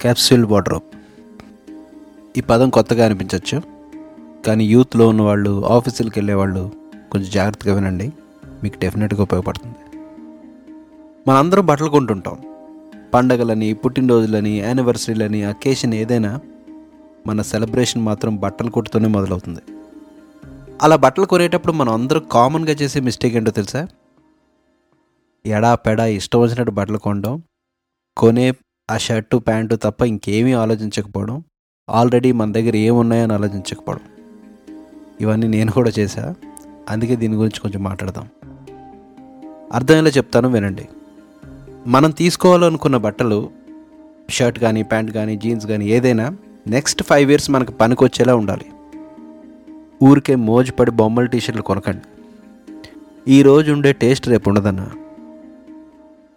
Capsule wardrobe. ఈ పదం కొత్తగా అనిపించవచ్చు కానీ యూత్లో ఉన్న వాళ్ళు ఆఫీసులకు వెళ్ళే వాళ్ళు కొంచెం జాగ్రత్తగా వినండి మీకు డెఫినెట్గా ఉపయోగపడుతుంది. మనందరం బట్టలు కొంటుంటాం. పండగలని పుట్టినరోజులని యానివర్సరీలని అకేషన్ ఏదైనా మన సెలబ్రేషన్ మాత్రం బట్టలు కొట్టుతూనే మొదలవుతుంది. అలా బట్టలు కొనేటప్పుడు మనం అందరూ కామన్గా చేసే మిస్టేక్ ఏంటో తెలుసా? ఎడా పెడా ఇష్టం వచ్చినట్టు బట్టలు కొనడం కొనే ఆ షర్టు ప్యాంటు తప్ప ఇంకేమీ ఆలోచించకపోవడం ఆల్రెడీ మన దగ్గర ఏమున్నాయని ఆలోచించకపోవడం. ఇవన్నీ నేను కూడా చేశా. అందుకే దీని గురించి కొంచెం మాట్లాడదాం. అర్థమయ్యేలా చెప్తాను వినండి. మనం తీసుకోవాలనుకున్న బట్టలు షర్ట్ కానీ ప్యాంట్ కానీ జీన్స్ కానీ ఏదైనా నెక్స్ట్ ఫైవ్ ఇయర్స్ మనకు పనికొచ్చేలా ఉండాలి. ఊరికే మోజుపడి బొమ్మల టీషర్ట్లు కొనకండి. ఈ రోజు ఉండే టేస్ట్ రేపు ఉండదన్నా.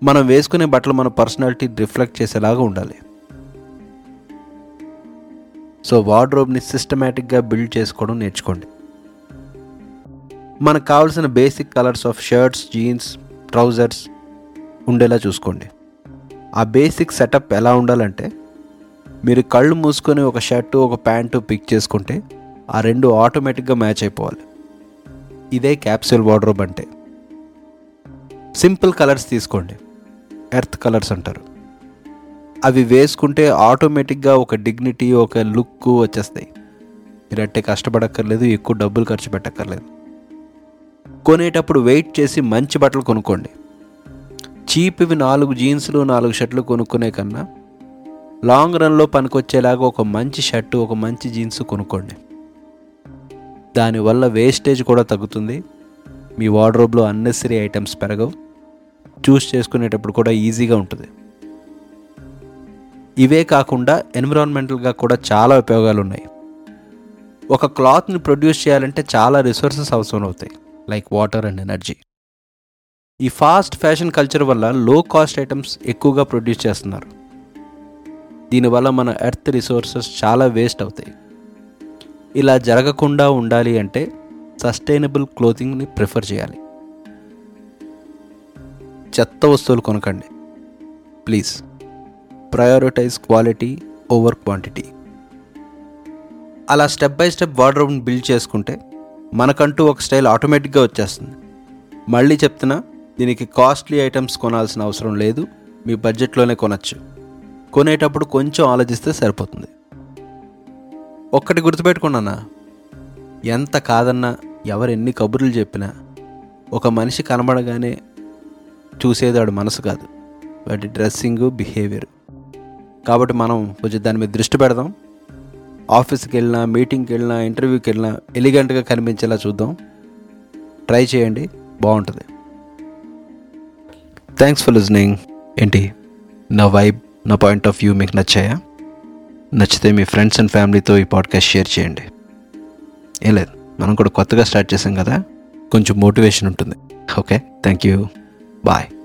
మనం వేసుకునే బట్టలు మన పర్సనాలిటీ రిఫ్లెక్ట్ చేసేలాగా ఉండాలి. సో వార్డ్రోబ్ని సిస్టమేటిక్గా బిల్డ్ చేసుకోవడం నేర్చుకోండి. మనకు కావాల్సిన basic colours of shirts jeans trousers ఉండేలా చూసుకోండి. ఆ బేసిక్ సెటప్ ఎలా ఉండాలంటే మీరు కళ్ళు మూసుకొని ఒక షర్టు ఒక ప్యాంటు పిక్ చేసుకుంటే ఆ రెండు ఆటోమేటిక్గా మ్యాచ్ అయిపోవాలి. ఇదే క్యాప్సూల్ వార్డ్రోబ్ అంటే. సింపుల్ కలర్స్ తీసుకోండి. ఎర్త్ కలర్స్ అంటారు. అవి వేసుకుంటే ఆటోమేటిక్గా ఒక డిగ్నిటీ ఒక లుక్ వచ్చేస్తాయి. మీరు అట్టే కష్టపడక్కర్లేదు ఎక్కువ డబ్బులు ఖర్చు పెట్టక్కర్లేదు. కొనేటప్పుడు వెయిట్ చేసి మంచి బట్టలు కొనుక్కోండి. చీప్ ఇవి నాలుగు జీన్స్లు నాలుగు షర్ట్లు కొనుక్కునే కన్నా లాంగ్ రన్లో పనికొచ్చేలాగా ఒక మంచి షర్టు ఒక మంచి జీన్స్ కొనుక్కోండి. దానివల్ల వేస్టేజ్ కూడా తగ్గుతుంది. మీ వార్డ్రోబ్లో అన్నెసరీ ఐటమ్స్ పెరగవు. చూస్ చేసుకునేటప్పుడు కూడా ఈజీగా ఉంటుంది. ఇవే కాకుండా ఎన్విరాన్మెంటల్గా కూడా చాలా ఉపయోగాలు ఉన్నాయి ఒక క్లాత్ని ప్రొడ్యూస్ చేయాలంటే చాలా రిసోర్సెస్ అవసరం అవుతాయి లైక్ వాటర్ అండ్ ఎనర్జీ. ఈ ఫాస్ట్ ఫ్యాషన్ కల్చర్ వల్ల లో కాస్ట్ ఐటమ్స్ ఎక్కువగా ప్రొడ్యూస్ చేస్తున్నారు. దీనివల్ల మన ఎర్త్ రిసోర్సెస్ చాలా వేస్ట్ అవుతాయి. ఇలా జరగకుండా ఉండాలి అంటే సస్టైనబుల్ క్లోతింగ్ని ప్రిఫర్ చేయాలి. చెత్త వస్తువులు కొనకండి. Please prioritise quality over quantity అలా స్టెప్ బై స్టెప్ వార్డ్రోబ్ని బిల్డ్ చేసుకుంటే మనకంటూ ఒక స్టైల్ ఆటోమేటిక్గా వచ్చేస్తుంది. మళ్ళీ చెప్తున్నా దీనికి కాస్ట్లీ ఐటమ్స్ కొనాల్సిన అవసరం లేదు మీ బడ్జెట్లోనే కొనచ్చు. కొనేటప్పుడు కొంచెం ఆలోచిస్తే సరిపోతుంది. ఒక్కటి గుర్తుపెట్టుకున్నానా ఎంత కాదన్నా ఎవరు ఎన్ని కబుర్లు చెప్పినా ఒక మనిషి కనబడగానే చూసేది వాడు మనసు కాదు. వాటి డ్రెస్సింగ్ బిహేవియర్. కాబట్టి మనం కొంచెం దాని మీద దృష్టి పెడదాం. ఆఫీస్కి వెళ్ళినా మీటింగ్కి వెళ్ళినా ఇంటర్వ్యూకి వెళ్ళినా ఎలిగెంట్గా కనిపించేలా చూద్దాం. ట్రై చేయండి. బాగుంటుంది. థ్యాంక్స్ ఫర్ లిజనింగ్ ఏంటి? నా వైబ్ నా పాయింట్ ఆఫ్ వ్యూ మీకు నచ్చాయా? నచ్చితే మీ ఫ్రెండ్స్ అండ్ ఫ్యామిలీతో ఈ పాడ్కాస్ట్ షేర్ చేయండి. ఏం లేదు మనం కూడా కొత్తగా స్టార్ట్ చేసాం కదా? కొంచెం మోటివేషన్ ఉంటుంది. Okay thank you Bye.